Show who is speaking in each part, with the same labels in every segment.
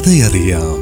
Speaker 1: കഥയറിയാം.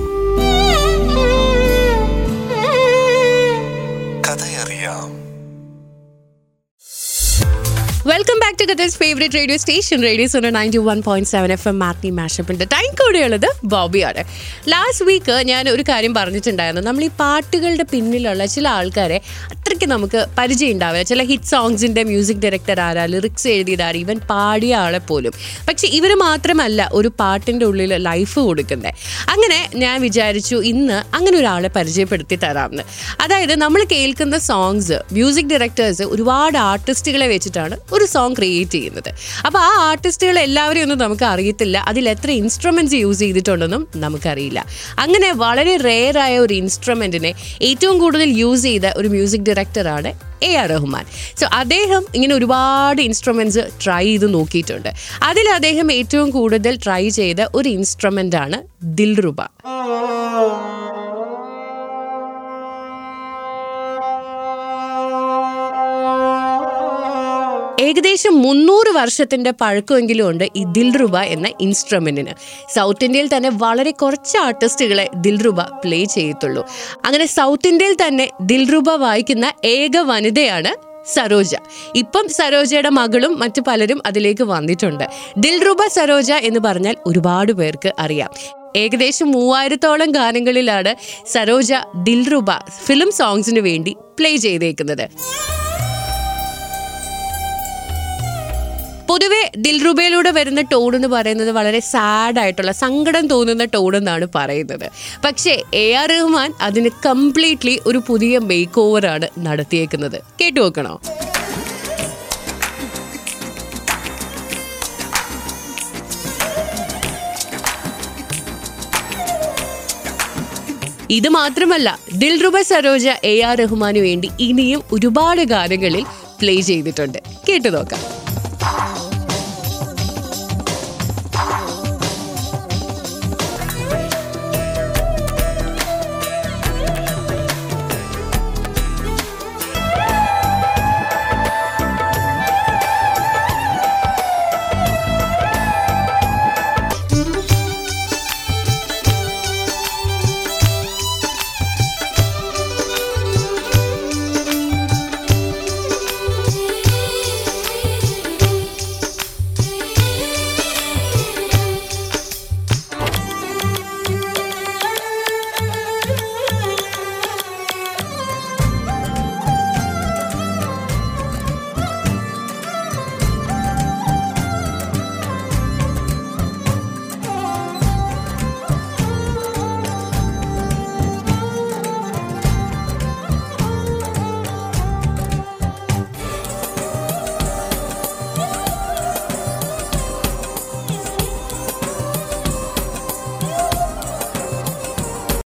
Speaker 2: Welcome back to കഥസ് favourite radio station radio Suno ninety one point seven F M Marty മാഷപ്പിന്റെ time കൂടെയുള്ളത് ബോബിയാണ് last week ഞാൻ ഒരു കാര്യം പറഞ്ഞിട്ടുണ്ടായിരുന്നു. നമ്മൾ ഈ പാട്ടുകളുടെ പിന്നിലുള്ള ചില ആൾക്കാരെ അത്രയ്ക്ക് നമുക്ക് പരിചയം ഉണ്ടാവില്ല. ചില ഹിറ്റ് സോങ്സിന്റെ മ്യൂസിക് ഡയറക്ടർ ആരാ ലിറിക്സ് എഴുതിയിടാർ ഈവൻ പാടിയ ആളെ പോലും. പക്ഷെ ഇവർ മാത്രമല്ല ഒരു പാട്ടിന്റെ ഉള്ളിൽ ലൈഫ് കൊടുക്കുന്നത് അങ്ങനെ ഞാൻ വിചാരിച്ചു ഇന്ന് അങ്ങനെ ഒരാളെ പരിചയപ്പെടുത്തി തരാമെന്ന് അതായത് നമ്മൾ കേൾക്കുന്ന സോങ്സ് മ്യൂസിക് ഡയറക്ടേഴ്സ് ഒരുപാട് ആർട്ടിസ്റ്റുകളെ വെച്ചിട്ടാണ് ഒരു സോങ് ക്രിയേറ്റ് ചെയ്യുന്നത്. അപ്പോൾ ആ ആർട്ടിസ്റ്റുകളെ എല്ലാവരെയും ഒന്നും നമുക്ക് അറിയത്തില്ല. അതിൽ എത്ര ഇൻസ്ട്രുമെന്റ്സ് യൂസ് ചെയ്തിട്ടുണ്ടെന്നും നമുക്കറിയില്ല. അങ്ങനെ വളരെ റെയറായ ഒരു ഇൻസ്ട്രുമെന്റിനെ ഏറ്റവും കൂടുതൽ യൂസ് ചെയ്ത ഒരു മ്യൂസിക് ഡയറക്ടറാണ് എ ആർ റഹ്മാൻ. സോ അദ്ദേഹം ഇങ്ങനെ ഒരുപാട് ഇൻസ്ട്രുമെന്റ്സ് ട്രൈ ചെയ്ത് നോക്കിയിട്ടുണ്ട്. അതിൽ അദ്ദേഹം ഏറ്റവും കൂടുതൽ ട്രൈ ചെയ്ത ഒരു ഇൻസ്ട്രുമെന്റ് ആണ് ദിൽറുബ ഏകദേശം മുന്നൂറ് വർഷത്തിന്റെ പഴക്കമെങ്കിലും ഉണ്ട് ഈ ദിൽറുബ എന്ന ഇൻസ്ട്രുമെന്റിന്. സൗത്ത് ഇന്ത്യയിൽ തന്നെ വളരെ കുറച്ച് ആർട്ടിസ്റ്റുകളെ ദിൽറുബ പ്ലേ ചെയ്യത്തുള്ളൂ. അങ്ങനെ സൗത്ത് ഇന്ത്യയിൽ തന്നെ ദിൽറുബ വായിക്കുന്ന ഏക വനിതയാണ് സരോജ. ഇപ്പം സരോജയുടെ മകളും മറ്റു പലരും അതിലേക്ക് വന്നിട്ടുണ്ട്. ദിൽറുബ സരോജ എന്ന് പറഞ്ഞാൽ ഒരുപാട് പേർക്ക് അറിയാം. ഏകദേശം മൂവായിരത്തോളം ഗാനങ്ങളിലാണ് സരോജ ദിൽറുബ ഫിലിം സോങ്സിന് വേണ്ടി പ്ലേ ചെയ്തേക്കുന്നത്. പൊതുവെ ദിൽറുബയിലൂടെ വരുന്ന ടോൺ എന്ന് പറയുന്നത് വളരെ സാഡ് ആയിട്ടുള്ള സങ്കടം തോന്നുന്ന ടോൺ എന്നാണ് പറയുന്നത്. പക്ഷേ എ ആർ റഹ്മാൻ അതിന് കംപ്ലീറ്റ്ലി ഒരു പുതിയ മേക്ക് ഓവറാണ് നടത്തിയേക്കുന്നത്. കേട്ടു നോക്കണോ? ഇത് മാത്രമല്ല ദിൽറുബ സരോജ എ ആർ റഹ്മാന് വേണ്ടി ഇനിയും ഒരുപാട് ഗാനങ്ങളിൽ പ്ലേ ചെയ്തിട്ടുണ്ട്. കേട്ടു നോക്കാം.